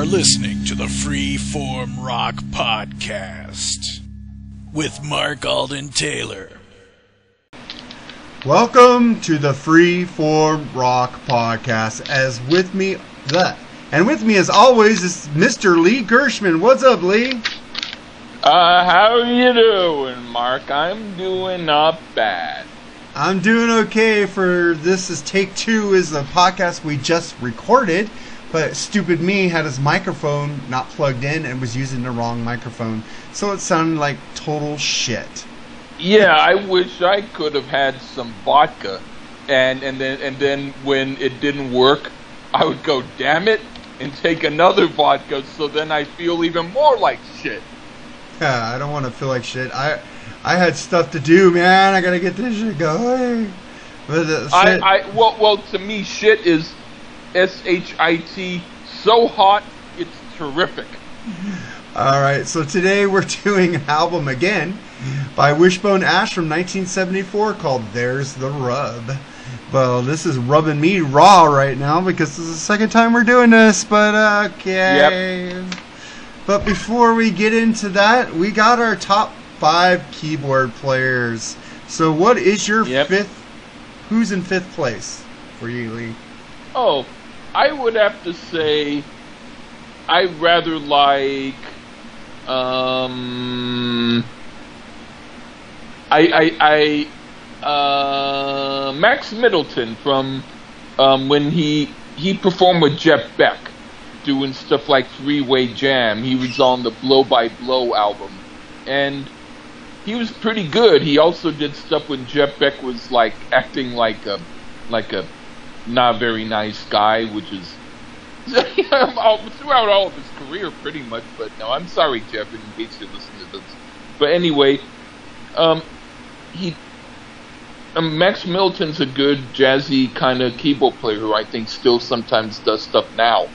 are listening to the Freeform Rock Podcast with Mark Alden Taylor. Welcome to the Freeform Rock Podcast. As with me, that and with me, as always, is Mr. Lee Gershman. What's up, Lee? Uh, how you doing, Mark? I'm doing not bad. I'm doing okay for this is take two is the podcast we just recorded, but stupid me had his microphone not plugged in and was using the wrong microphone. So it sounded like total shit. Yeah, I wish I could have had some vodka, and and then and then when it didn't work, I would go, damn it, and take another vodka. So then I feel even more like shit. Yeah, I don't want to feel like shit. I I had stuff to do, man. I gotta get this shit going. But uh, I, I well well to me shit is S H I T so hot it's terrific. All right, so today we're doing an album again by Wishbone Ash from 1974 called There's the Rub. Well, this is rubbing me raw right now because this is the second time we're doing this, but okay. Yep. But before we get into that, we got our top five keyboard players. So, what is your Yep. fifth? Who's in fifth place for you, Lee? Oh, I would have to say I rather like um I I I uh Max Middleton from um when he he performed with Jeff Beck doing stuff like Freeway Jam. He was on the Blow by Blow album. And he was pretty good. He also did stuff when Jeff Beck was like acting like a like a not very nice guy, which is throughout all of his career, pretty much. But no, I'm sorry, Jeff, in case you listen to this. But anyway, um, he um, Max Middleton's a good jazzy kind of keyboard player who I think still sometimes does stuff now.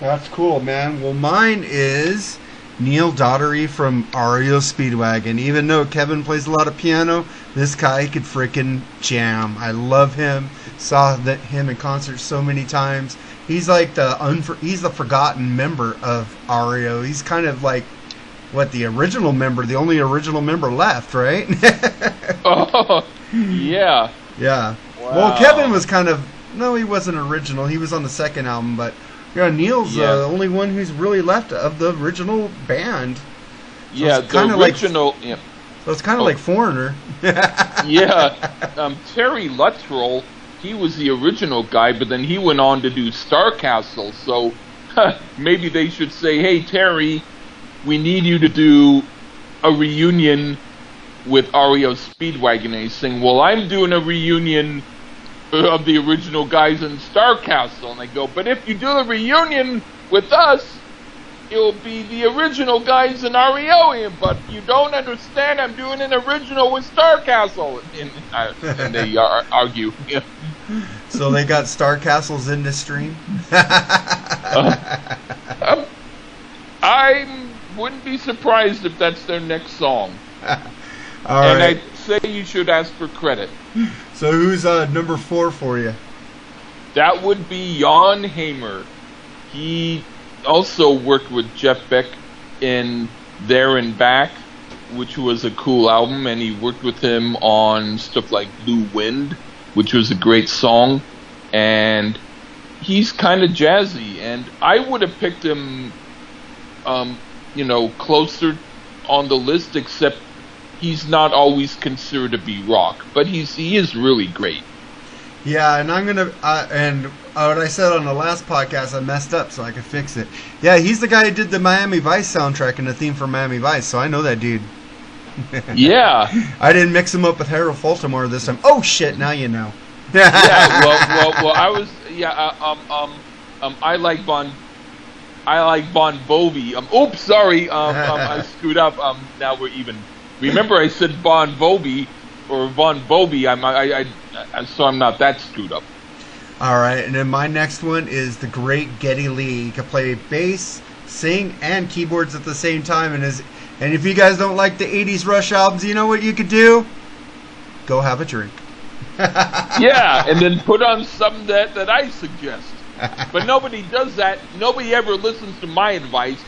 That's cool, man. Well, mine is Neal Doughty from REO Speedwagon. Even though Kevin plays a lot of piano, this guy could freaking jam. I love him. Saw that him in concert so many times. He's like the unfor- he's the forgotten member of REO. He's kind of like what the original member, the only original member left, right? Oh, yeah. yeah. Wow. Well, Kevin was kind of no, he wasn't original. He was on the second album, but yeah, Neil's Yeah. uh, the only one who's really left of the original band. Yeah, it's the kinda like- original. yeah. So it's kind of Oh. like Foreigner. yeah, um, Terry Luttrell, he was the original guy, but then he went on to do Starcastle. So maybe they should say, "Hey, Terry, we need you to do a reunion with REO Speedwagon." And he's saying, "Well, I'm doing a reunion of the original guys in Starcastle," and they go, "But if you do the reunion with us." It'll be the original guys in REO, but you don't understand. I'm doing an original with Starcastle, and, uh, and they ar- argue. So they got Star Castles in the stream. Um, I wouldn't be surprised if that's their next song. All and right. I say you should ask for credit. So who's uh, number four for you? That would be Jan Hammer. He also worked with Jeff Beck in There and Back, which was a cool album, and he worked with him on stuff like Blue Wind, which was a great song. And he's kind of jazzy, and I would have picked him, um, you know, closer on the list, except he's not always considered to be rock, but he's he is really great. Yeah, and I'm gonna uh, and uh, what I said on the last podcast, I messed up, so I could fix it. Yeah, he's the guy who did the Miami Vice soundtrack and the theme for Miami Vice, so I know that dude. Yeah. I didn't mix him up with Harold Faltermeyer this time. Oh shit! Now you know. yeah, well, well, well, I was, yeah, uh, um, um, um, I like Bon, I like Bon Bovi. Um, oops, sorry, um, um, I screwed up. Um, now we're even. Remember, I said Bon Bovi or Von Bovi. I'm, I, I, I, so I'm not that screwed up. All right, and then my next one is the great Geddy Lee. He can play bass, sing, and keyboards at the same time. And is and if you guys don't like the '80s Rush albums, you know what you could do? Go have a drink. Yeah, and then put on something that that I suggest. but nobody does that. Nobody ever listens to my advice.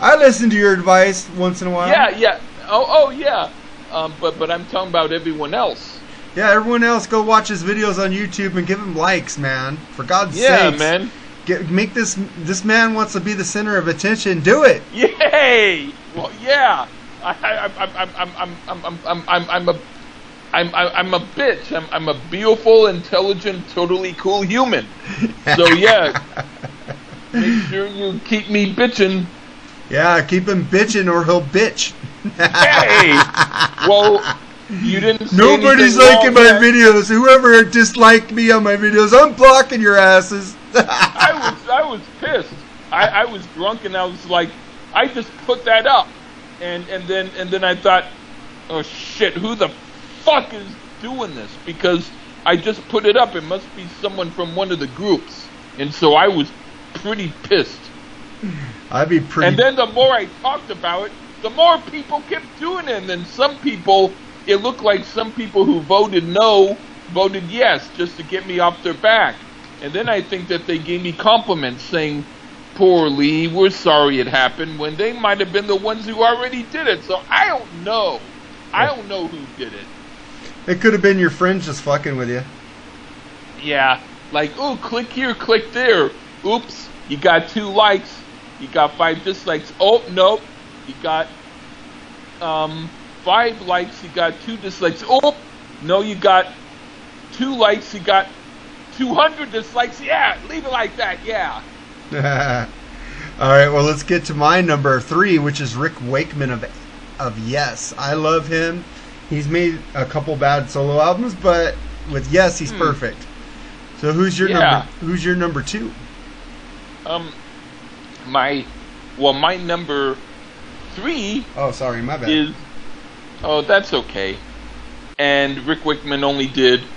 I listen to your advice once in a while. Yeah, yeah. Oh, oh yeah. Um, but but I'm talking about everyone else. Yeah, everyone else, go watch his videos on YouTube and give him likes, man. For God's sake. Yeah, man. Get, make this this man wants to be the center of attention. Do it. Yay! Well, yeah. I, I, I, I'm, I'm, I'm, I'm, I'm, I'm, I'm a. I'm, I'm a bitch. I'm, I'm a beautiful, intelligent, totally cool human. So yeah, make sure you keep me bitching. Yeah, keep him bitching or he'll bitch. Hey! Well, you didn't. Nobody's liking my videos. Whoever disliked me on my videos, I'm blocking your asses. I was I was pissed. I, I was drunk and I was like, I just put that up, and and then and then I thought, oh shit, who the fuck is doing this? Because I just put it up. It must be someone from one of the groups, and so I was pretty pissed. I'd be pretty. And then the more I talked about it, the more people kept doing it. And then some people, it looked like some people who voted no voted yes just to get me off their back. And then I think that they gave me compliments saying, Poor Lee, we're sorry it happened, when they might have been the ones who already did it. So I don't know. I don't know who did it. it could have been your friends just fucking with you. Yeah, like, oh, click here, click there. Oops, you got two likes. You got five dislikes. Oh, nope. You got um, five likes. You got two dislikes. Oh, no, you got two likes. You got 200 dislikes. Yeah, leave it like that. Yeah. All right, well, let's get to my number three, which is Rick Wakeman of of Yes. I love him. He's made a couple bad solo albums, but with Yes, he's Hmm. perfect. So who's your Yeah. number? Who's your number two? Um, my, well, my number three Oh, sorry, my bad. is oh that's okay and rick wickman only did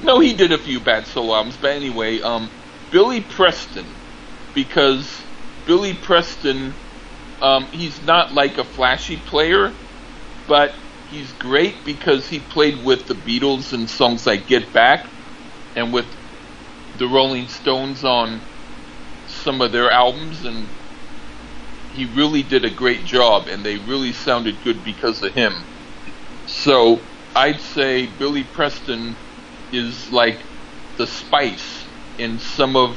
no he did a few bad solo albums but anyway um billy preston because billy preston um he's not like a flashy player but he's great because he played with the beatles in songs like get back and with the rolling stones on some of their albums and he really did a great job and they really sounded good because of him. So I'd say Billy Preston is like the spice in some of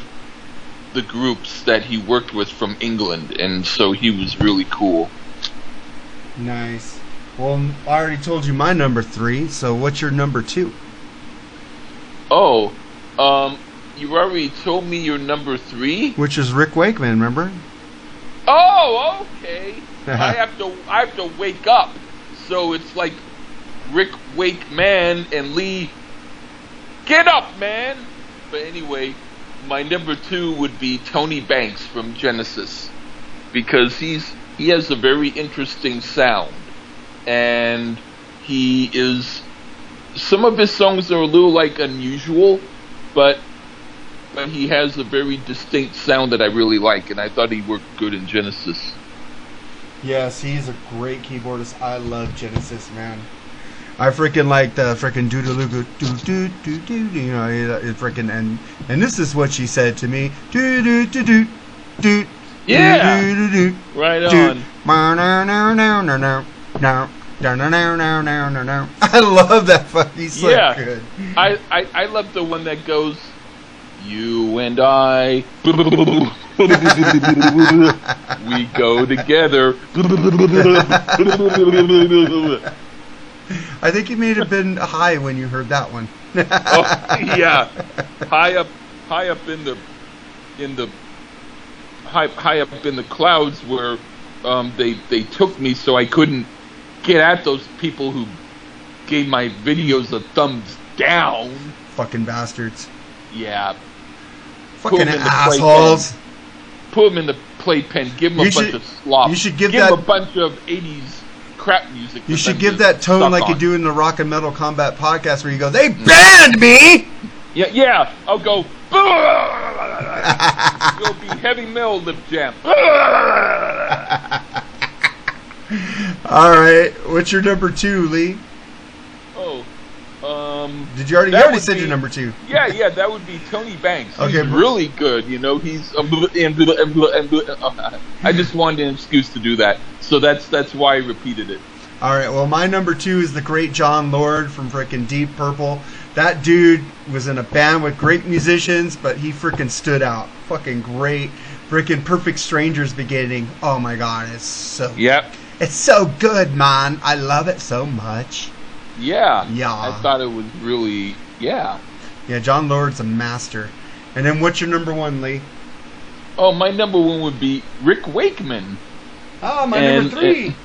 the groups that he worked with from England and so he was really cool. Nice. Well, I already told you my number three. So what's your number two? Oh, um you already told me your number 3? Which is Rick Wakeman. Remember? Oh, okay. I have to I have to wake up. So it's like Rick Wakeman and Lee get up man. But anyway, my number 2 would be Tony Banks from Genesis because he's he has a very interesting sound and he is some of his songs are a little like unusual, but but he has a very distinct sound that I really like, and I thought he worked good in Genesis. Yes, he's a great keyboardist. I love Genesis, man. I freaking like the freaking doo doo doo doo doo. You know, it, it freaking and and this is what she said to me. Doo doo doo doo doo. Yeah. Doo doo doo Right doo. on. No no no no no no no. No, no, no, no, no, no. I love that fucking so Yeah. good. I, I I love the one that goes, "You and I, we go together." I think you may have been high when you heard that one. oh yeah, high up, high up in the, in the, high high up in the clouds where um, they they took me, so I couldn't get at those people who gave my videos a thumbs down. Fucking bastards. Yeah, Fucking him in the assholes. put them in the playpen, give them a You bunch of slop. you should give them that- a bunch of '80s crap music. You should give that tone suck like you do in the Rock and Metal Combat podcast where you go, They mm. banned me! Yeah, yeah. I'll go. You'll be heavy metal lip jam. Alright, what's your number two, Lee? Oh, uh, Um, Did you already? You already said be- your number two. yeah, yeah, that would be Tony Banks. He's Okay, but- really good. You know, he's um, uh, I just wanted an excuse to do that, so that's that's why I repeated it. All right. Well, my number two is the great Jon Lord from frickin' Deep Purple. That dude was in a band with great musicians, but he frickin' stood out. Fucking great. Frickin' Perfect Strangers beginning. Oh my god, it's so Yep. it's so good, man. I love it so much. Yeah. Yeah. I thought it was really yeah. Yeah, Jon Lord's a master. And then what's your number one, Lee? Oh, my number one would be Rick Wakeman. Oh, my And- number three.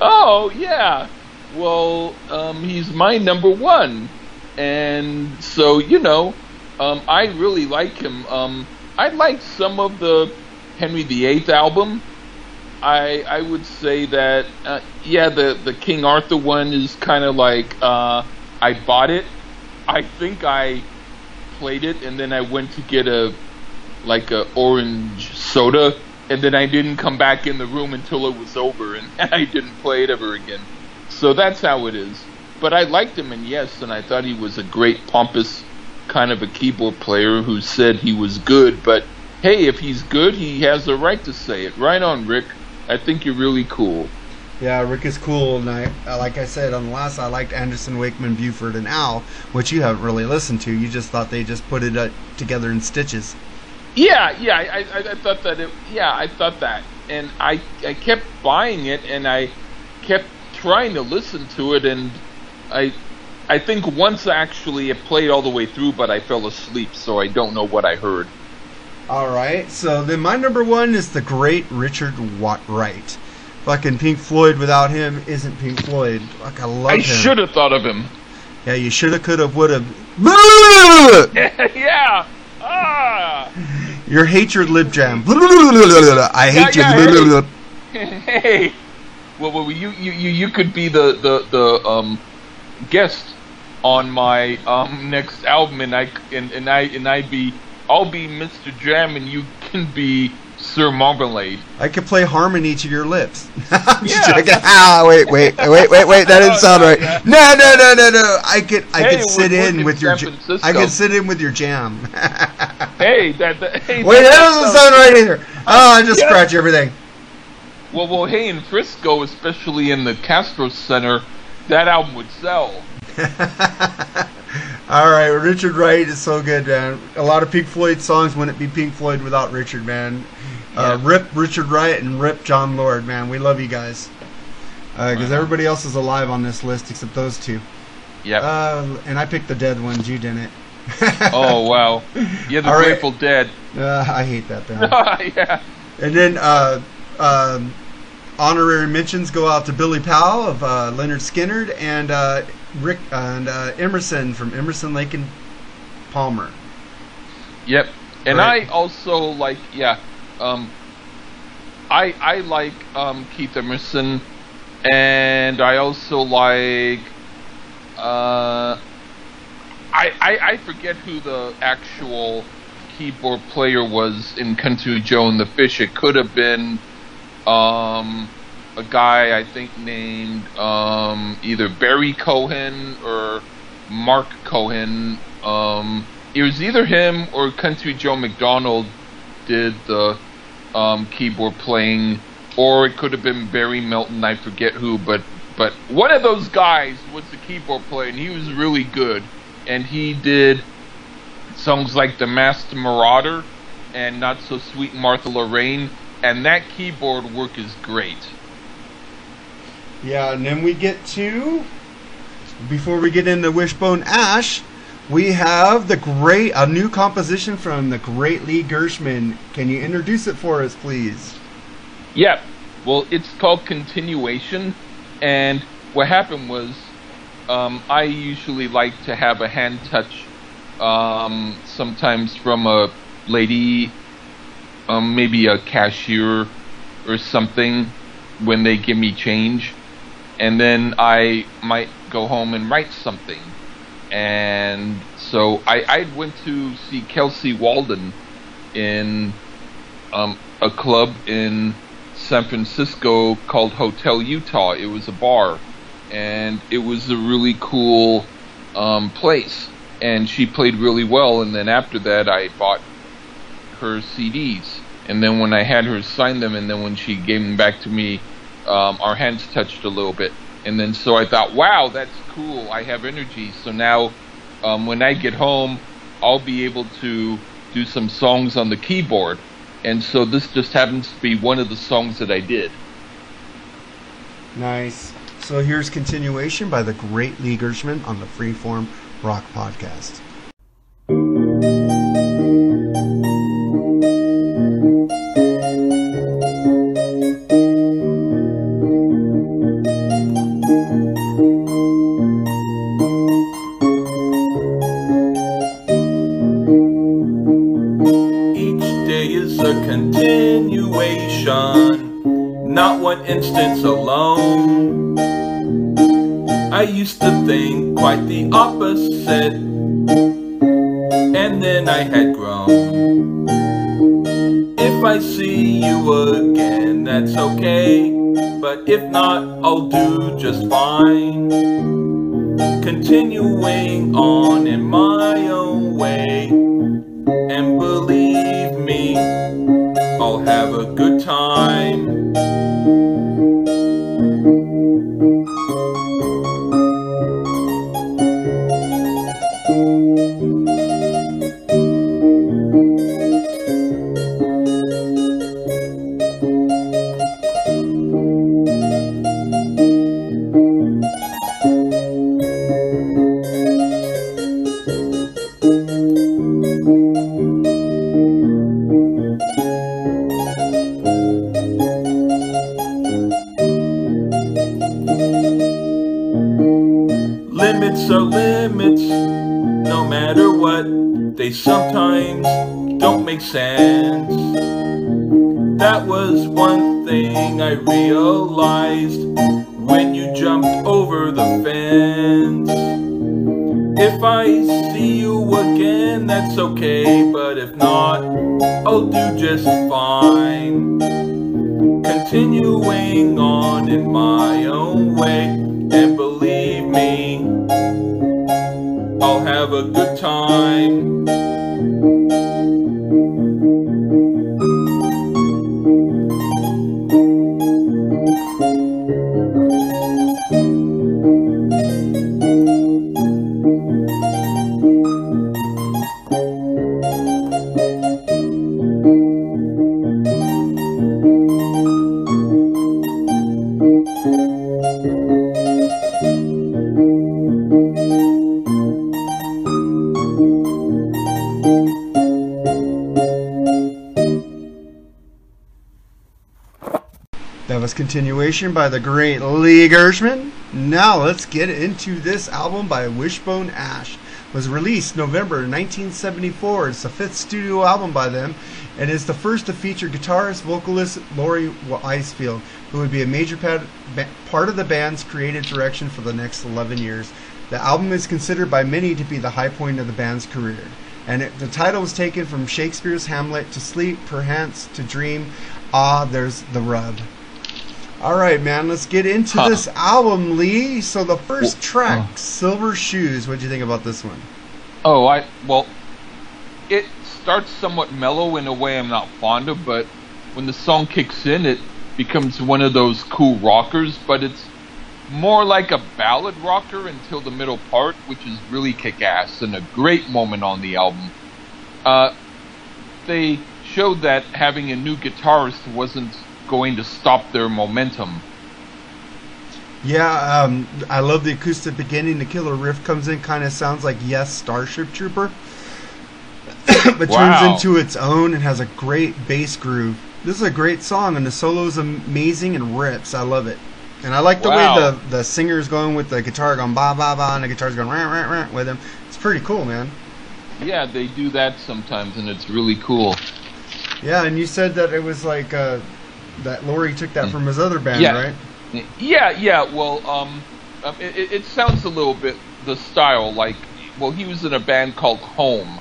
Oh yeah. Well, um, he's my number one, and so you know, um, I really like him. Um, I like some of the Henry VIII album. I I would say that uh, yeah, the the King Arthur one is kind of like uh, I bought it. I think I played it, and then I went to get a like a orange soda, and then I didn't come back in the room until it was over, and I didn't play it ever again. So that's how it is. But I liked him, and yes, and I thought he was a great pompous kind of a keyboard player who said he was good. But hey, if he's good, he has the right to say it. Right on, Rick. I think you're really cool. Yeah, Rick is cool, and I, uh, like I said on the last, I liked Anderson, Wakeman, Bruford, and Al, which you haven't really listened to. You just thought they just put it uh, together in stitches. Yeah, yeah, I, I, I thought that. It, yeah, I thought that, and I, I kept buying it, and I kept trying to listen to it, and I, I think once actually it played all the way through, but I fell asleep, so I don't know what I heard. All right, so then my number one is the great Richard Wright. Fucking Pink Floyd without him isn't Pink Floyd. Like I love I him. should have thought of him. Yeah, you shoulda, coulda, woulda. yeah. Ah. Your hatred, lib jam. I hate Yeah, you. yeah, hey. Well, well, you, you, you, you could be the, the, the um, guest on my um, next album, and I and, and I and I'd be I'll be Mr. Jam, and you can be Sir Marmalade. I could play harmony to your lips. I'm just Yeah. joking. Ah, wait, wait, wait, wait, wait. That didn't sound right. No, no, no, no, no. I could, I Hey, could sit in with your, San j- Francisco. I could sit in with your jam. Hey, that, that hey, wait, that doesn't sound right either. Oh, I just Yeah. scratch everything. Well, well, hey, in Frisco, especially in the Castro Center, that album would sell. All right, Richard Wright is so good, man. A lot of Pink Floyd songs wouldn't be Pink Floyd without Richard, man. Uh, Yeah. Rip Richard Wright and Rip Jon Lord, man. We love you guys. Because Wow. everybody else is alive on this list except those two. Yep. Uh, and I picked the dead ones. You didn't. oh wow. Yeah, the all right. Grateful Dead. Uh, I hate that band. yeah. and then uh, um honorary mentions go out to Billy Powell of uh, Lynyrd Skynyrd and uh, Rick and uh, Emerson from Emerson, Lake and Palmer. Yep. And Right. I also like yeah, um I I like um Keith Emerson and I also like uh I I, I forget who the actual keyboard player was in Country Joe and the Fish. It could have been um a guy I think named um either Barry Cohen or Mark Cohen. Um it was either him or Country Joe McDonald did the um, keyboard playing, or it could have been Barry Melton. I forget who, but but one of those guys was the keyboard player, and he was really good. And he did songs like "The Masked Marauder" and "Not So Sweet Martha Lorraine," and that keyboard work is great. Yeah, and then we get to before we get into Wishbone Ash, we have the great a new composition from the great Lee Gershman. Can you introduce it for us, please? Yeah, well, it's called Continuation, and what happened was, um, I usually like to have a hand touch, um, sometimes from a lady, um, maybe a cashier or something, when they give me change, and then I might go home and write something, and so I, I went to see Kelsey Waldon in um, a club in San Francisco called Hotel Utah. It was a bar, and it was a really cool um, place, and she played really well. And then after that, I bought her CDs, and then when I had her sign them, and then when she gave them back to me, um, our hands touched a little bit, and then so I thought, wow, that's cool. I have energy, so now um, when I get home, I'll be able to do some songs on the keyboard. And so this just happens to be one of the songs that I did. Nice. So here's continuation by the great Lee Gershman on the Freeform Rock Podcast. I'll have a good time. Continuation by the great Lee Gershman. Now let's get into this album by Wishbone Ash. It was released November 1974. It's the fifth studio album by them, and is the first to feature guitarist vocalist Laurie Wisefield, who would be a major part of the band's creative direction for the next 11 years. The album is considered by many to be the high point of the band's career, and it, the title was taken from Shakespeare's Hamlet: "To sleep, perchance to dream." Ah, there's the rub. All right, man. Let's get into Huh. this album, Lee. So the first track, oh. "Silver Shoes." What do you think about this one? Oh, I well, it starts somewhat mellow in a way I'm not fond of, but when the song kicks in, it becomes one of those cool rockers. But it's more like a ballad rocker until the middle part, which is really kick-ass and a great moment on the album. Uh, they showed that having a new guitarist wasn't going to stop their momentum. Yeah, um, I love the acoustic beginning. The killer riff comes in, kind of sounds like Yes, Starship Trooper, but Wow. turns into its own and has a great bass groove. This is a great song, and the solo is amazing and rips. I love it, and I like the Wow. way the the singer's going with the guitar going ba ba ba, and the guitar's going rah rah rah with him. It's pretty cool, man. Yeah, they do that sometimes, and it's really cool. Yeah, and you said that it was like uh, that Laurie took that from his other band, Yeah. right? Yeah, yeah. Well, um, um it, it- it sounds a little bit the style like. Well, he was in a band called Home,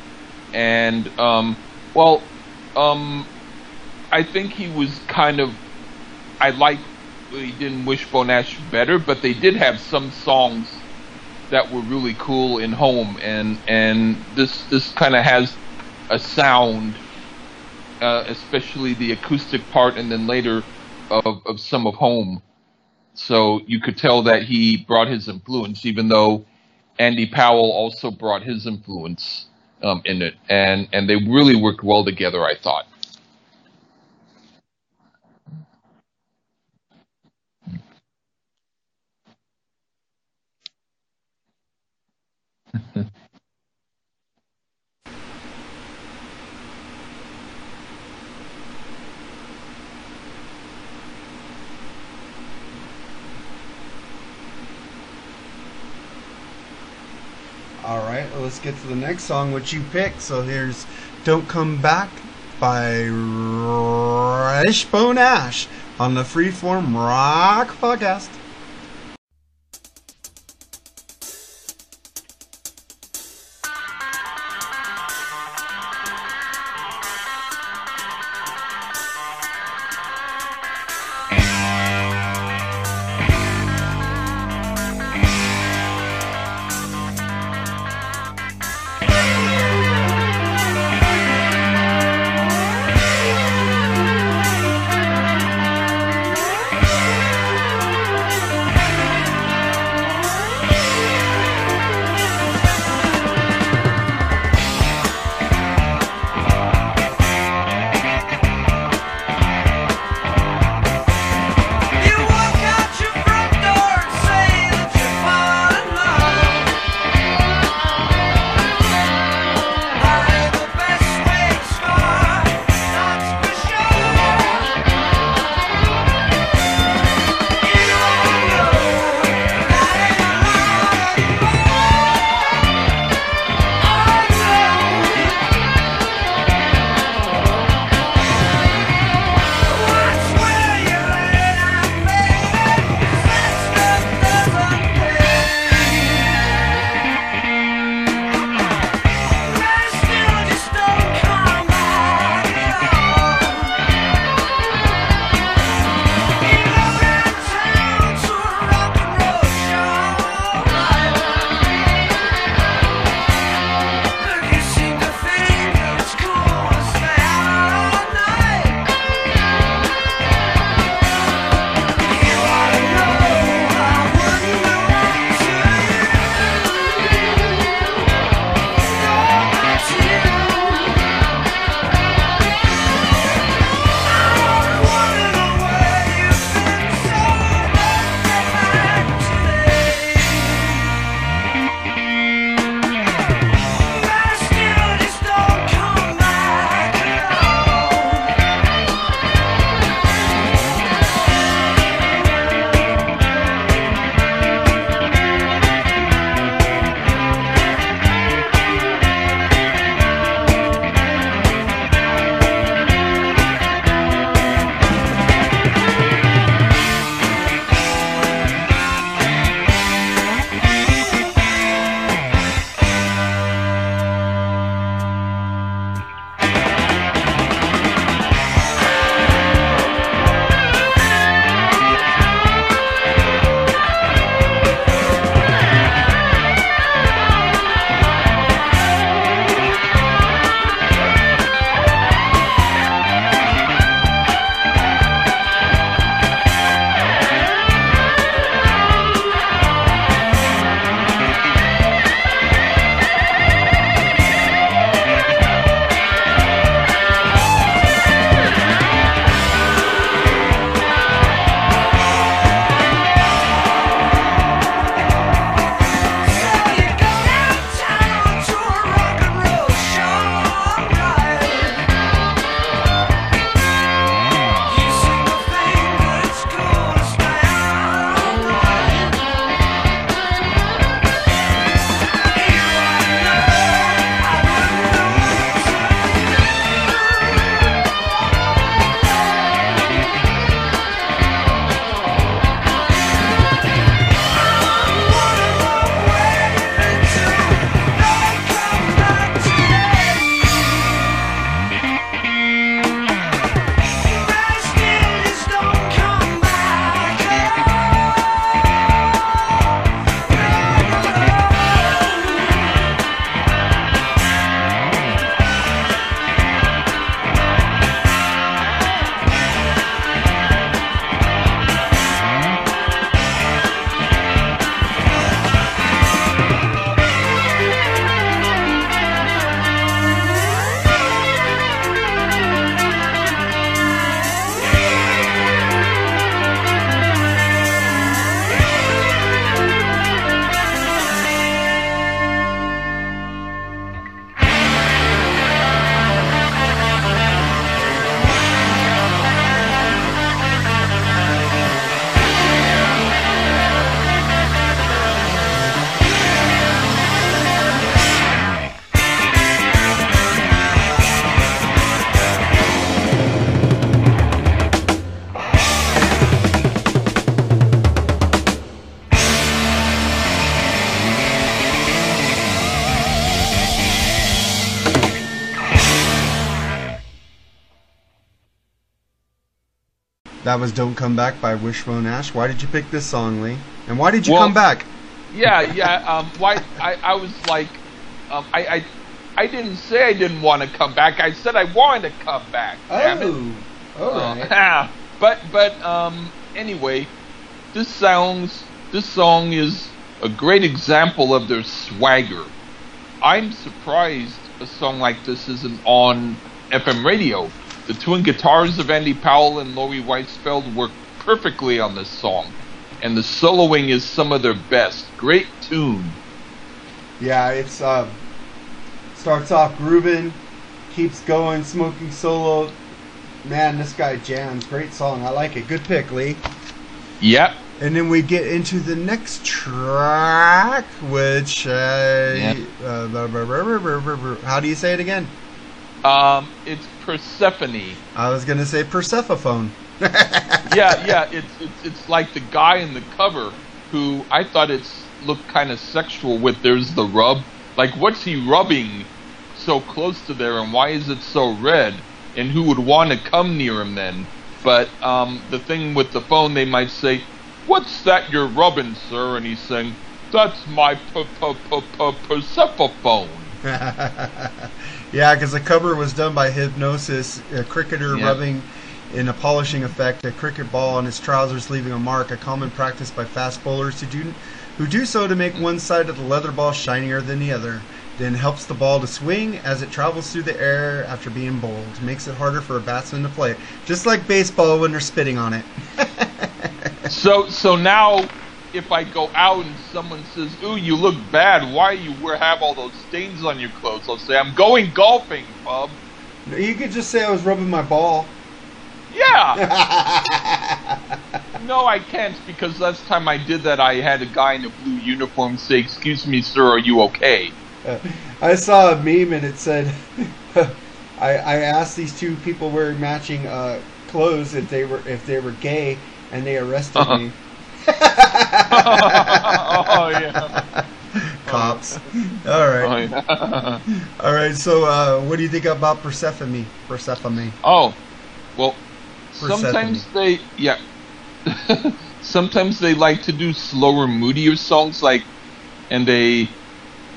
and um, well, um, I think he was kind of. I like he didn't Wishbone Ash better, but they did have some songs that were really cool in Home, and and this this kind of has a sound, uh, especially the acoustic part, and then later of of some of Home. So you could tell that he brought his influence, even though Andy Powell also brought his influence um, in it, and and they really worked well together. I thought. All right, well, let's get to the next song, which you picked. So here's "Don't Come Back" by Wishbone Ash on the Freeform Rock Podcast. That was "Don't Come Back" by Wishbone Ash. Why did you pick this song, Lee? And why did you Well- come back? Yeah, yeah. Um, why? I, I was like, um, I, I, I didn't say I didn't want to come back. I said I wanted to come back. it. all Uh, but but um, anyway, this sounds this song is a great example of their swagger. I'm surprised a song like this isn't on FM radio. The twin guitars of Andy Powell and Laurie Wisefield work perfectly on this song, and the soloing is some of their best. Great tune. Yeah, it's uh, starts off grooving, keeps going, smoking solo. Man, this guy jams. Great song. I like it. Good pick, Lee. Yep. And then we get into the next track, which uh, Yeah. uh, how do you say it again? Um, it's Persephone. I was gonna say Persephone. yeah, yeah, it's, it's it's like the guy in the cover who I thought it's looked kind of sexual with there's the rub. Like what's he rubbing so close to there and why is it so red? And who would want to come near him then? But um, the thing with the phone they might say, "What's that you're rubbing, sir?" And he's saying, "That's my Persephone." yeah, because the cover was done by Hipgnosis, a cricketer Yeah. rubbing in a polishing effect a cricket ball on his trousers, leaving a mark, a common practice by fast bowlers who do, who do so to make one side of the leather ball shinier than the other. Then helps the ball to swing as it travels through the air after being bowled. Makes it harder for a batsman to play. Just like baseball when they're spitting on it. So so now, if I go out and someone says, "Ooh, you look bad. Why you wear have all those stains on your clothes?" I'll say, "I'm going golfing, bub." you could just say I was rubbing my ball. Yeah. no, I can't because last time I did that, I had a guy in a blue uniform say, "Excuse me, sir, are you okay?" I saw a meme and it said, I, I asked these two people wearing matching uh, clothes if they were if they were gay, and they arrested Uh-huh. me. Oh yeah. Cops. All right, Oh, yeah. all right. So, uh, what do you think about Persephone? Persephone. Oh, well, Persephone. sometimes they, yeah, sometimes they like to do slower, moodier songs, like, and they,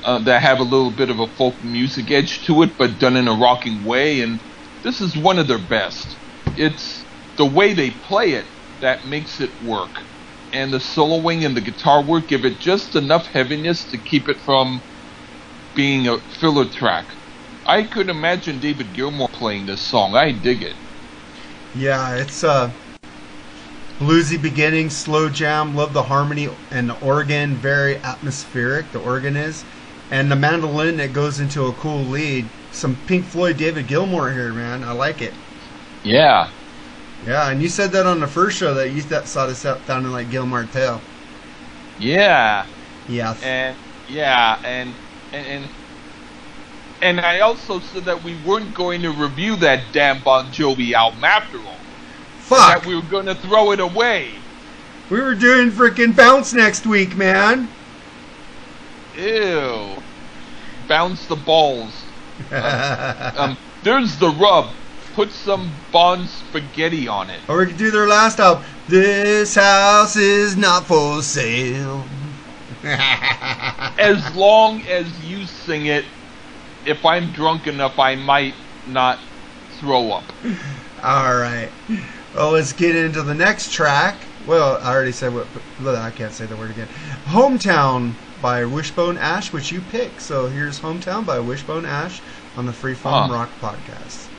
uh, that have a little bit of a folk music edge to it, but done in a rocking way, and this is one of their best. It's the way they play it that makes it work, and the soloing and the guitar work give it just enough heaviness to keep it from being a filler track. I could imagine David Gilmour playing this song. I dig it. Yeah, it's a bluesy beginning, slow jam. Love the harmony and the organ, very atmospheric. The organ is, and the mandolin that goes into a cool lead. Some Pink Floyd, David Gilmour here, man. I like it. Yeah. Yeah, and you said that on the first show that you th- thought it sounded like Gil Martell. Yeah. Yeah. And yeah, and and and and I also said that we weren't going to review that damn Bon Jovi album after all. Fuck! That we were going to throw it away. We were doing freaking bounce next week, man. Ew. Bounce the balls. Um, there's the rub. Put some Bon spaghetti on it. or we could do their last album. This house is not for sale. As long as you sing it, if I'm drunk enough, I might not throw up. All right. Well, let's get into the next track. Well, I already said what. I can't say the word again. Hometown by Wishbone Ash, which you pick. So here's Hometown by Wishbone Ash on the Freeform Huh. Rock Podcast.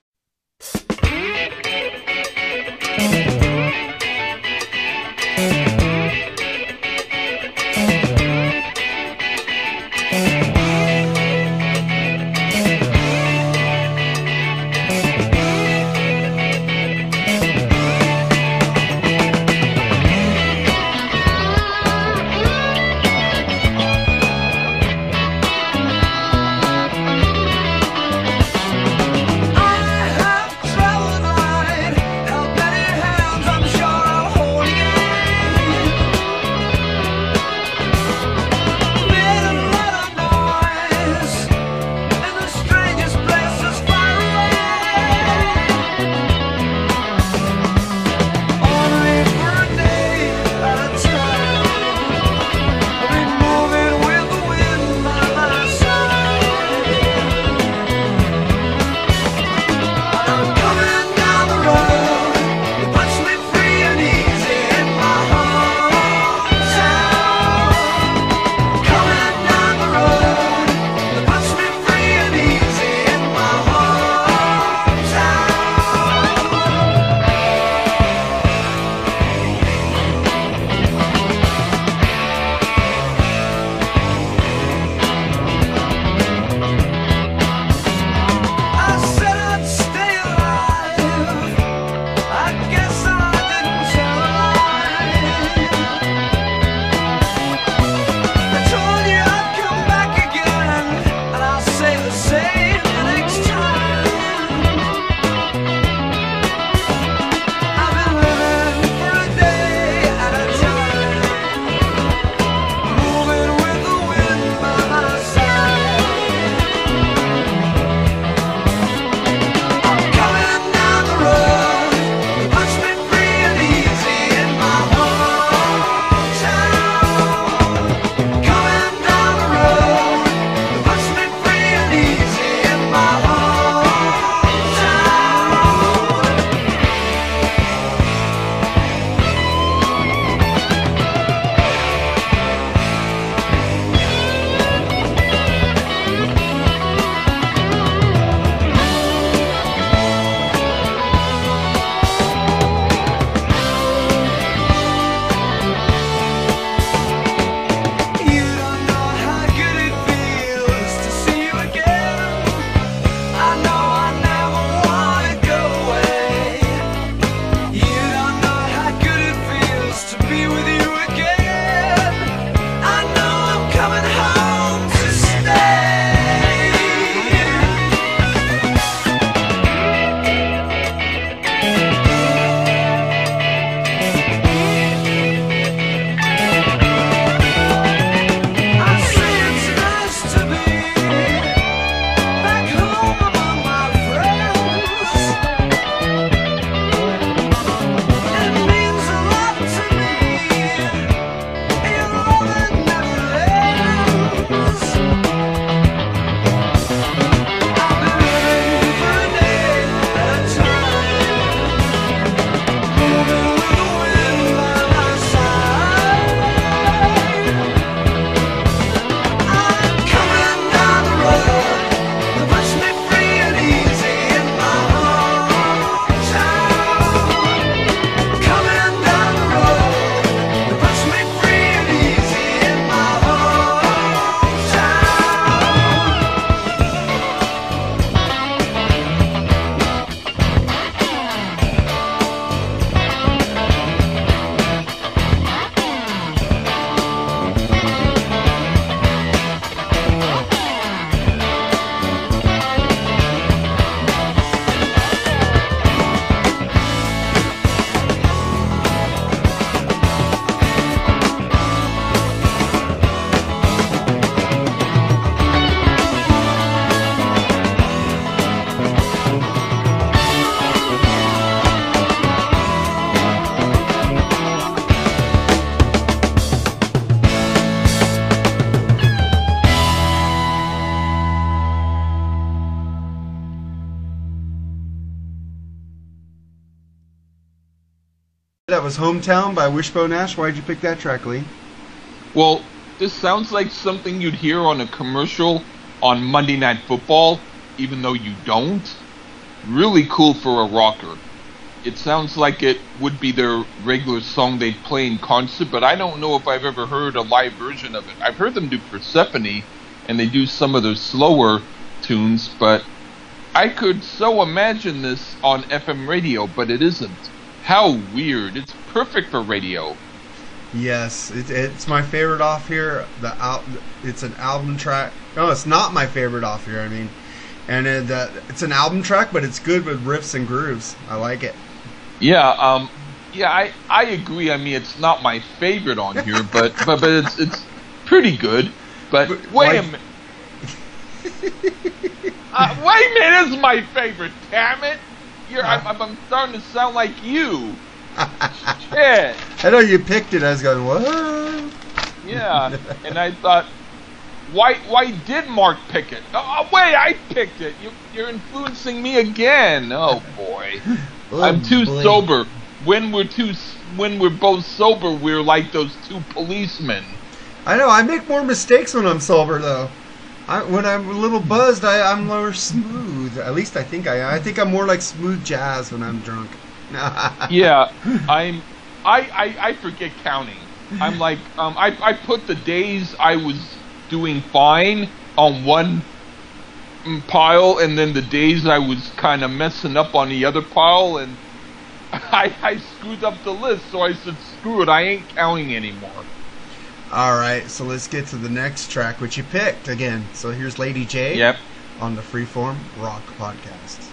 That was Hometown by Wishbone Ash. Why'd you pick that track, Lee? Well, this sounds like something you'd hear on a commercial on Monday Night Football, even though you don't. Really cool for a rocker. It sounds like it would be their regular song they'd play in concert, but I don't know if I've ever heard a live version of it. I've heard them do Persephone, and they do some of their slower tunes, but I could so imagine this on FM radio, but it isn't. How weird. It's perfect for radio. Yes, it, it's my favorite off here. The al- it's an album track. No, it's not my favorite off here. I mean, and it, uh, it's an album track, but it's good with riffs and grooves. I like it. Yeah, um, yeah, I, I agree. I mean, it's not my favorite on here, but but, but it's it's pretty good. But But wait a minute. uh, wait a minute, is my favorite. Damn it! You're, I'm, I'm, starting to sound like you. Shit. I know you picked it. I was going, what? Yeah, and I thought, why why did Mark pick it? Oh, oh wait, I picked it. You, you're influencing me again. Oh boy, I'm oh, too boy. sober. When we're too when we're both sober, we're like those two policemen. I know. I make more mistakes when I'm sober, though. I, when I'm a little buzzed, I, I'm more smooth. At least I think I. am. I think I'm more like smooth jazz when I'm drunk. Yeah, I'm. I, I I forget counting. I'm like um I I put the days I was doing fine on one pile, and then the days I was kind of messing up on the other pile, and I I screwed up the list. So I said, screw it, I ain't counting anymore. All right, so let's get to the next track, which you picked again. So here's Lady Jay Yep. on the Freeform Rock Podcast.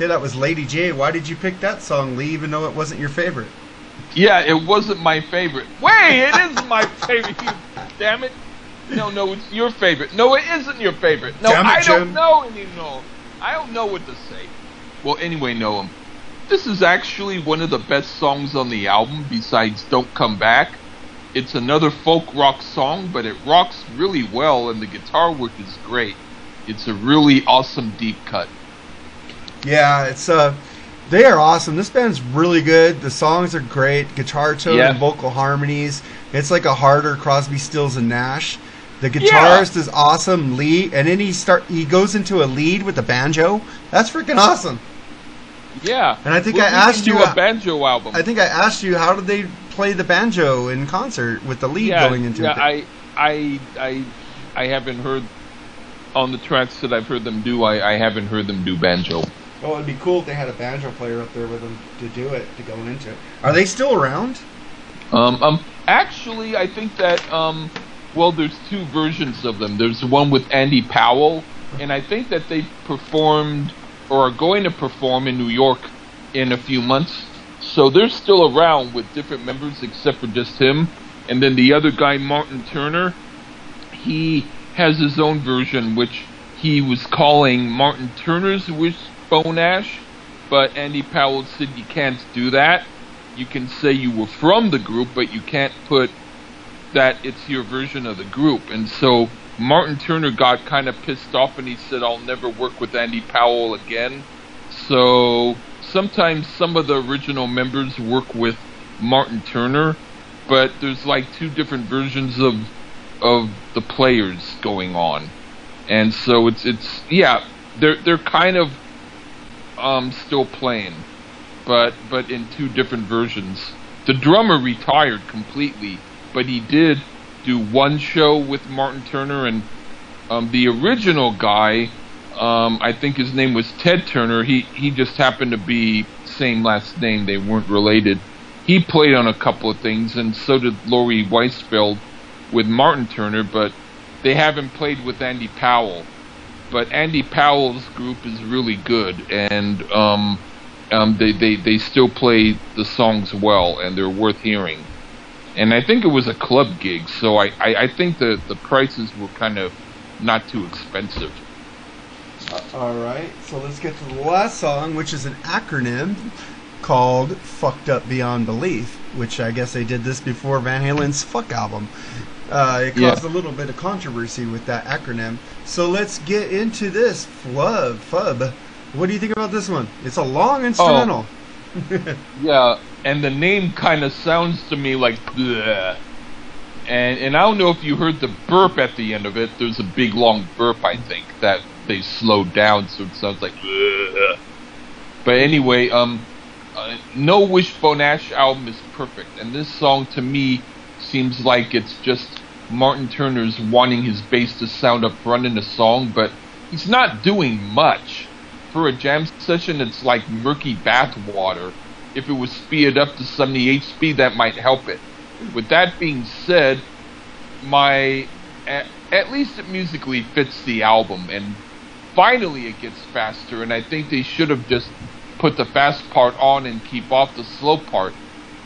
Okay, that was Lady Jay. Why did you pick that song, Lee, even though it wasn't your favorite? Yeah, it wasn't my favorite. Wait, it is my favorite. You, damn it. No, no, it's your favorite. No, it isn't your favorite. No, Damn it, I don't Jim. know anymore. I don't know what to say. Well, anyway, Noam, this is actually one of the best songs on the album besides Don't Come Back. It's another folk rock song, but it rocks really well and the guitar work is great. It's a really awesome deep cut. Yeah, it's uh, they are awesome. This band's really good. The songs are great. Guitar tone Yeah. and vocal harmonies. It's like a harder Crosby, Stills, and Nash. The guitarist is awesome, Lee, and then he start he goes into a lead with the banjo. That's freaking awesome. Yeah. And I think Well, I asked you, a banjo album. I think I asked you how did they play the banjo in concert with the lead yeah, going into yeah, it. I, I, I, I haven't heard on the tracks that I've heard them do. I, I haven't heard them do banjo. Oh, it'd be cool if they had a banjo player up there with them to do it to go into it. Are they still around? Um, um, actually, I think that um, well, there's two versions of them. There's one with Andy Powell, and I think that they performed or are going to perform in New York in a few months. So they're still around with different members, except for just him. And then the other guy, Martin Turner, he has his own version, which he was calling Martin Turner's Wishbone Ash. But Andy Powell said you can't do that. You can say you were from the group, but you can't put that it's your version of the group. And so Martin Turner got kind of pissed off and he said, I'll never work with Andy Powell again. So sometimes some of the original members work with Martin Turner, but there's like two different versions of of the players going on. And so it's it's yeah, they're they're kind of um still playing, but but in two different versions. The drummer retired completely, but he did do one show with Martin Turner and um, the original guy, um, I think his name was Ted Turner. He he just happened to be same last name. They weren't related. He played on a couple of things, and so did Laurie Wisefield with Martin Turner, but they haven't played with Andy Powell. But Andy Powell's group is really good, and um, um, they, they they still play the songs well, and they're worth hearing. And I think it was a club gig, so I, I, I think the, the prices were kind of not too expensive. All right, so let's get to the last song, which is an acronym called "Fucked Up Beyond Belief," which I guess they did this before Van Halen's "Fuck" album. Uh, it Yeah. caused a little bit of controversy with that acronym. So let's get into this flub fub. What do you think about this one? It's a long instrumental. Yeah, and the name kind of sounds to me like bleh. And and I don't know if you heard the burp at the end of it. There's a big long burp, I think, that they slowed down, so it sounds like bleh. But anyway, um, uh, no Wishbone Ash album is perfect, and this song to me seems like it's just Martin Turner's wanting his bass to sound up front in the song, but he's not doing much. For a jam session, it's like murky bathwater. If it was speeded up to 78 speed, that might help it. With that being said, my at, at least it musically fits the album, and finally it gets faster. And I think they should have just put the fast part on and keep off the slow part.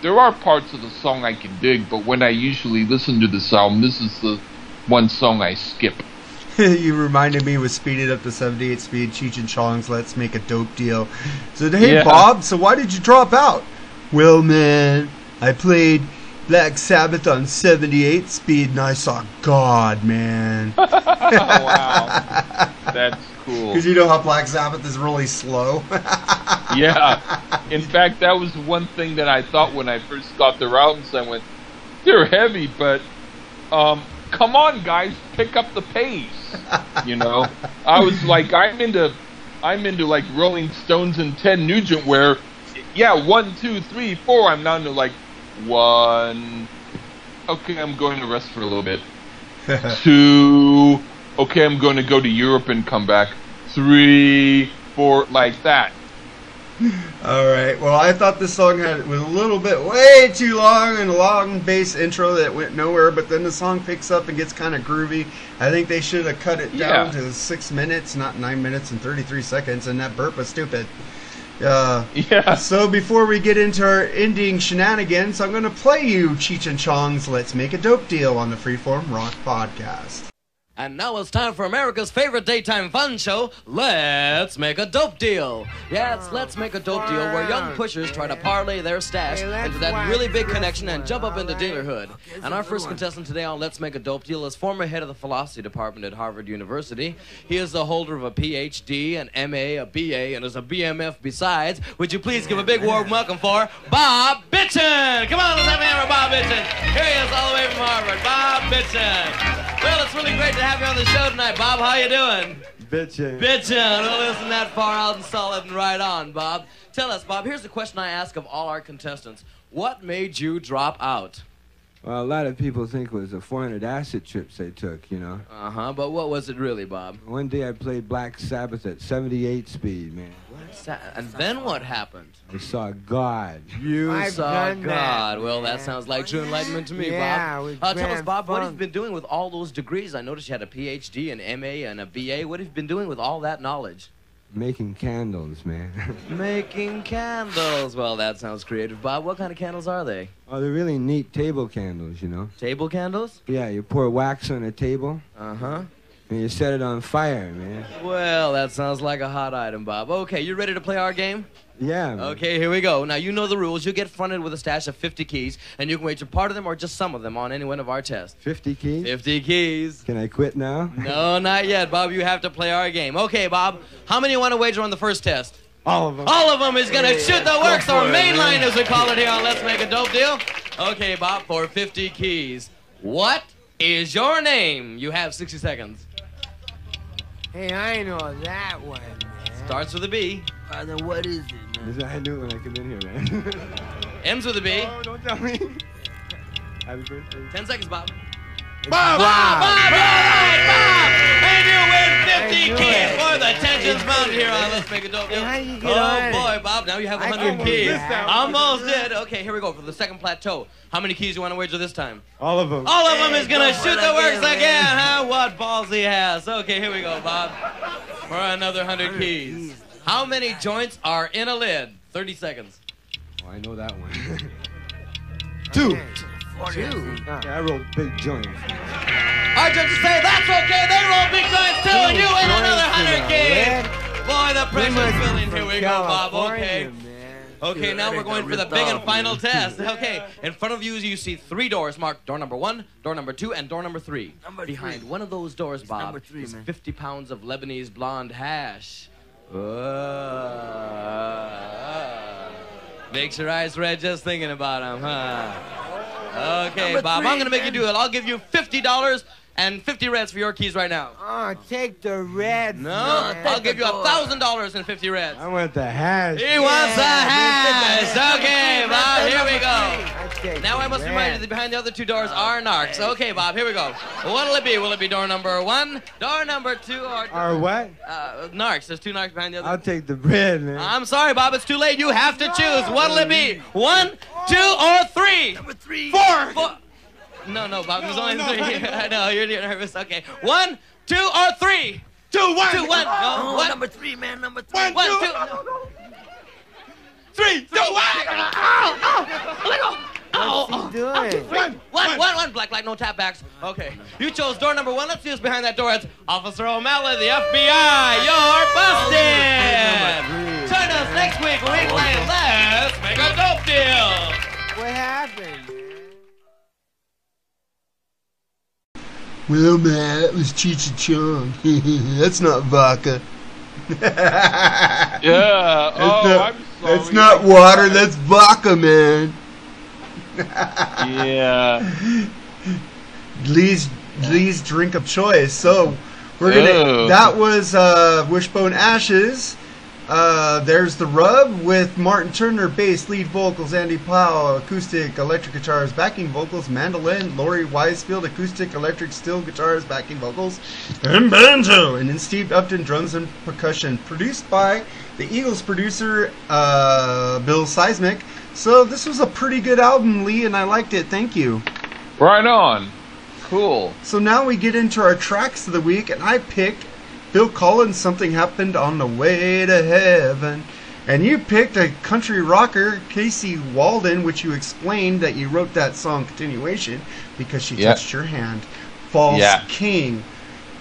There are parts of the song I can dig, but when I usually listen to this album, this is the one song I skip. you reminded me with speeded up to 78 speed, Cheech and Chong's Let's Make a Dope Deal. So, hey, Yeah. Bob, so why did you drop out? Well, man, I played Black Sabbath on 78 speed and I saw God, man. wow, that's cool. Because you know how Black Sabbath is really slow. Yeah. In fact, that was one thing that I thought when I first got their albums. I went, they're heavy, but um, come on, guys, pick up the pace. You know, I was like, I'm into, I'm into like Rolling Stones and Ted Nugent, where, yeah, one, two, three, four. I'm now into like one. Okay, I'm going to rest for a little bit. Two. Okay, I'm going to go to Europe and come back. Three, four, like that. All right. Well, I thought this song had was a little bit way too long and a long bass intro that went nowhere. But then the song picks up and gets kind of groovy. I think they should have cut it down Yeah. to six minutes, not nine minutes and thirty three seconds. And that burp was stupid. Uh, Yeah. so before we get into our ending shenanigans, I'm going to play you Cheech and Chong's "Let's Make a Dope Deal" on the Freeform Rock Podcast. And now it's time for America's favorite daytime fun show, Let's Make a Dope Deal. Yeah, it's Let's Make a Dope Deal, where young pushers try to parlay their stash into that really big connection and jump up into dealerhood. And our first contestant today on Let's Make a Dope Deal is former head of the philosophy department at Harvard University. He is the holder of a PhD, an MA, a BA, and is a BMF besides. Would you please give a big warm welcome for Bob Bitchin? Come on, let's have a hand for Bob Bitchin. Here he is all the way from Harvard, Bob Bitchin. Well, it's really great to have you on the show tonight, Bob. How you doing? Bitchin'. Bitchin'. Well, isn't that far out and solid and right on, Bob? Tell us, Bob. Here's the question I ask of all our contestants: What made you drop out? Well, a lot of people think it was the 400 acid trips they took, you know. Uh huh. But what was it really, Bob? One day I played Black Sabbath at 78 speed, man. Sa- And then what happened? I saw God. You I've saw done that, God. Well, that sounds like true enlightenment to me, Yeah, Bob. Uh, tell us, Bob, what have you been doing with all those degrees? I noticed you had a PhD, an MA, and a BA. What have you been doing with all that knowledge? Making candles, man. Making candles. Well, that sounds creative, Bob. What kind of candles are they? oh, they're really neat table candles, you know. Table candles? Yeah, you pour wax on a table Uh huh. And you set it on fire, man. Well, that sounds like a hot item, Bob. Okay, you ready to play our game? Yeah. man. Okay, here we go. Now, you know the rules. You get fronted with a stash of 50 keys, and you can wager part of them or just some of them on any one of our tests. 50 keys. 50 keys. Can I quit now? No, not yet, Bob. You have to play our game. Okay, Bob. How many you want to wager on the first test? All of them. All of them is going to shoot the works, or main line, as we call it here on Let's Make a Dope Deal. Okay, Bob, for 50 keys. What is your name? You have 60 seconds. Hey, I know that one, man. Starts with a B, Father, what is it, man? This is- I knew it when I came in here, man. ends with a B. oh, don't tell me. Happy birthday. 10 seconds, Bob. Bob! Bob, all right, Bob! And you win 50 I keys for the tensions mounted here on Let's Make a Dope Deal. Hey, how you get oh, on boy, Bob, now you have 100 can keys. do that. Almost did. Okay, here we go for the second plateau. How many keys do you want to wager this time? All of them. All of them is gonna shoot the works again, again, huh? What balls he has. Okay, here we go, Bob. For another 100 keys. keys. How many joints are in a lid? 30 seconds. Oh, I know that one. Two. Two. Yeah, I rolled big joints. Our judges say that's okay. They roll big joints too, and you win another 100 keys. Boy, the pressure's building. Here we go, Bob. Okay. Okay, now we're going for the big and final test. Okay, in front of you, you see three doors marked door number one, door number two, and door number three. Number Behind three. one of those doors, Bob, number three, is man. 50 pounds of Lebanese blonde hash. Uh, makes your eyes red just thinking about them, huh? Okay, Number Bob, I'm gonna make you do it. I'll give you $50 and 50 reds for your keys right now. Oh, take the red. No, man. I'll give you a thousand dollars and 50 reds. I want the hash. He wants the Yeah, hash. Okay, Bob, here we go. I Now I must remind you that behind the other two doors are narcs. Okay, Bob, here we go. What'll it be? Will it be door number one, door number two, or Or what? uh, narcs? There's two narcs behind the other. I'll take the bread, man. I'm sorry, Bob. It's too late. You have to choose. What'll it be? One, two, or three? Number three. Four. Four. No, no, Bob. There's only three. I know you're, you're nervous. Okay. One, two, or three? Two, one. Two, one. No, Oh, one. number three, man. Number three. One, two, no. Three, two, one. Ow, ow, let go. Ow, What's ow. he oh, oh, oh. doing? One, one, one, one. Black light, no tap backs. Okay. You chose door number one. Let's see who's behind that door. It's Officer O'Malley, the FBI. You're busted. Join us next week when we play Let's Make a Dope Deal. What happened? Well, man, that was Cheech Chong. That's not vodka. Yeah. That's Oh, not, I'm sorry. that's not water. That's vodka, man. Yeah. Lee's Lee's drink of choice. So we're gonna. Ew. That was uh, Wishbone Ashes. Uh, there's the rub with Martin Turner bass, lead vocals, Andy Powell acoustic, electric guitars, backing vocals, mandolin, Laurie Wisefield acoustic, electric, steel guitars, backing vocals, and banjo, and then Steve Upton drums and percussion. Produced by the Eagles producer uh, Bill Szymczyk. So this was a pretty good album, Lee, and I liked it. Thank you. Right on. Cool. So now we get into our tracks of the week, and I picked Phil Collins' Something Happened on the Way to Heaven. And you picked a country rocker, Casey Waldon, which you explained that you wrote that song continuation because she Yeah. touched your hand. False Yeah. King.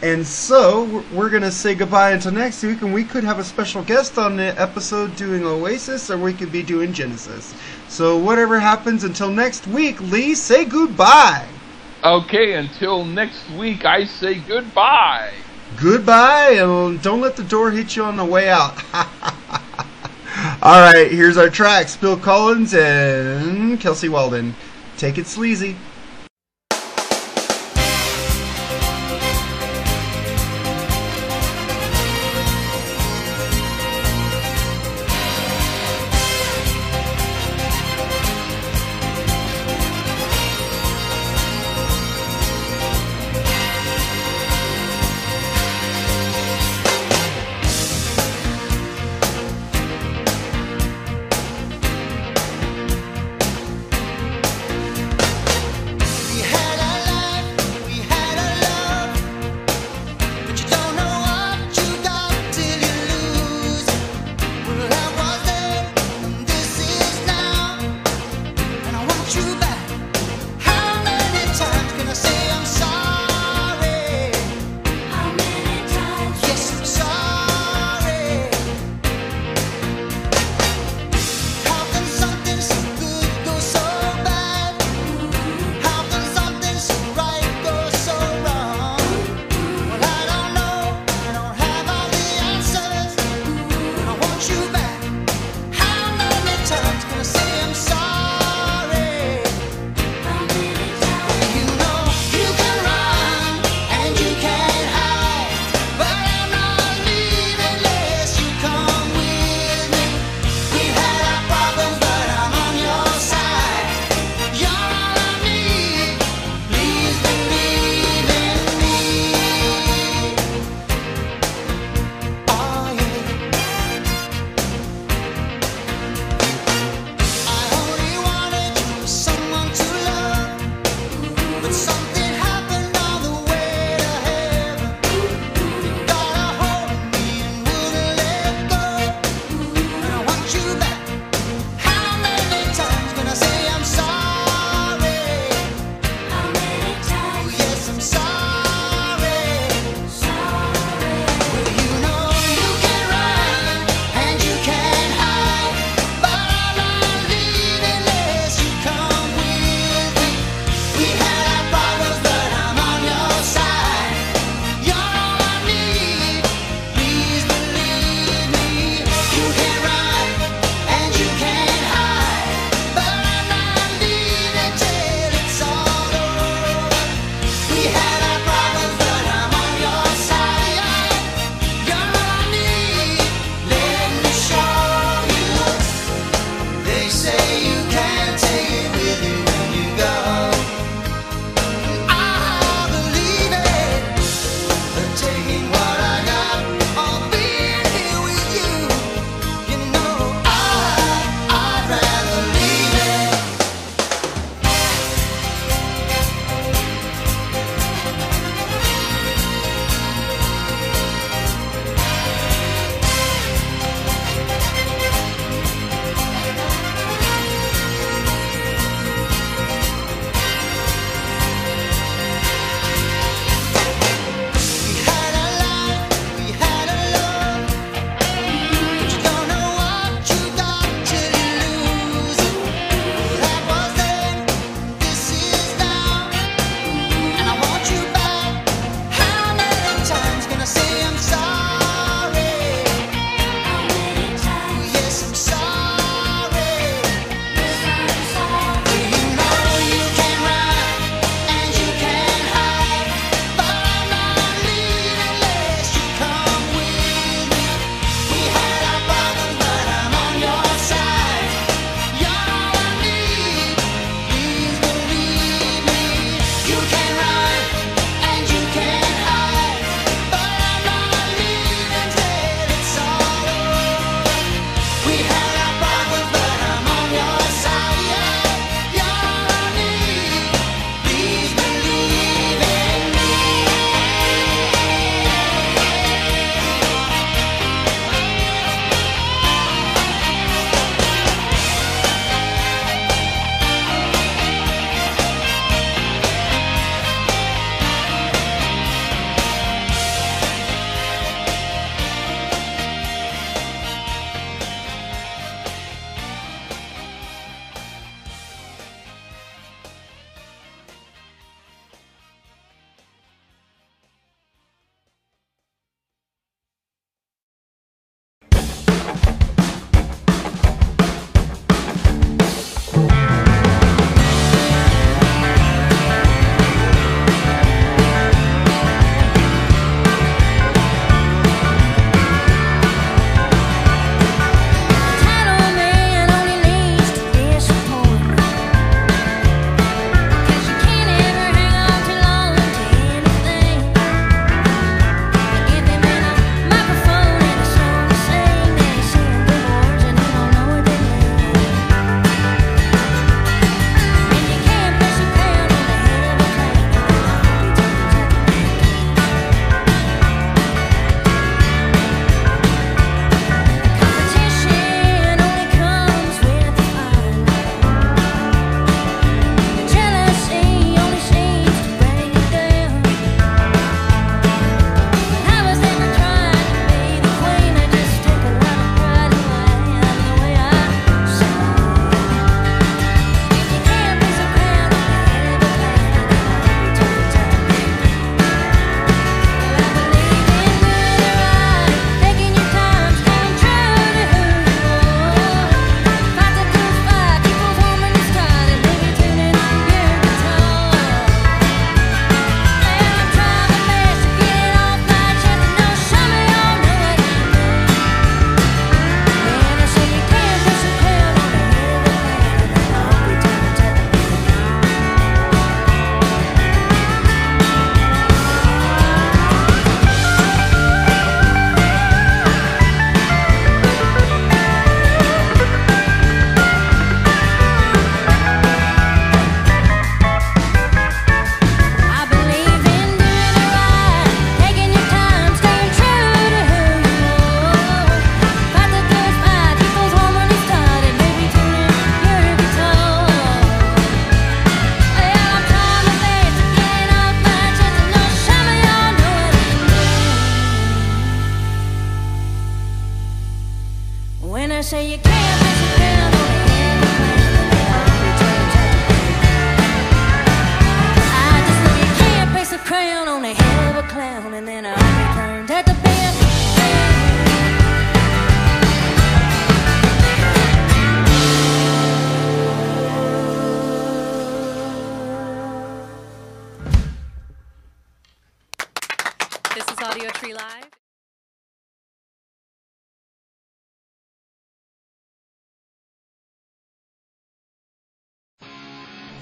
And so we're- we're gonna say goodbye until next week, and we could have a special guest on the episode doing Oasis, or we could be doing Genesis. So whatever happens until next week, Lee, say goodbye. Okay, until next week, I say goodbye. Goodbye, and don't let the door hit you on the way out. All right, here's our tracks: Bill Collins and Kelsey Waldon. Take it sleazy.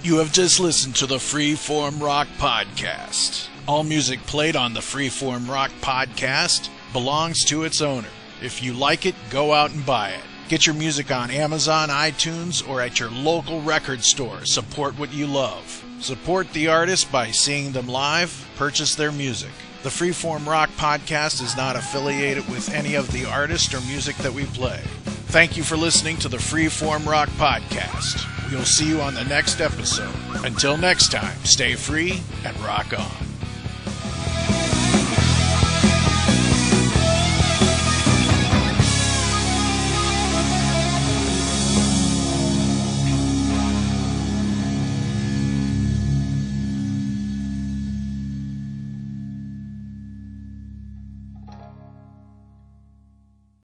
You have just listened to the Freeform Rock Podcast. All music played on the Freeform Rock Podcast belongs to its owner. If you like it, go out and buy it. Get your music on Amazon, iTunes, or at your local record store. Support what you love. Support the artist by seeing them live, purchase their music. The Freeform Rock Podcast is not affiliated with any of the artists or music that we play. Thank you for listening to the Freeform Rock Podcast. We'll see you on the next episode. Until next time, stay free and rock on.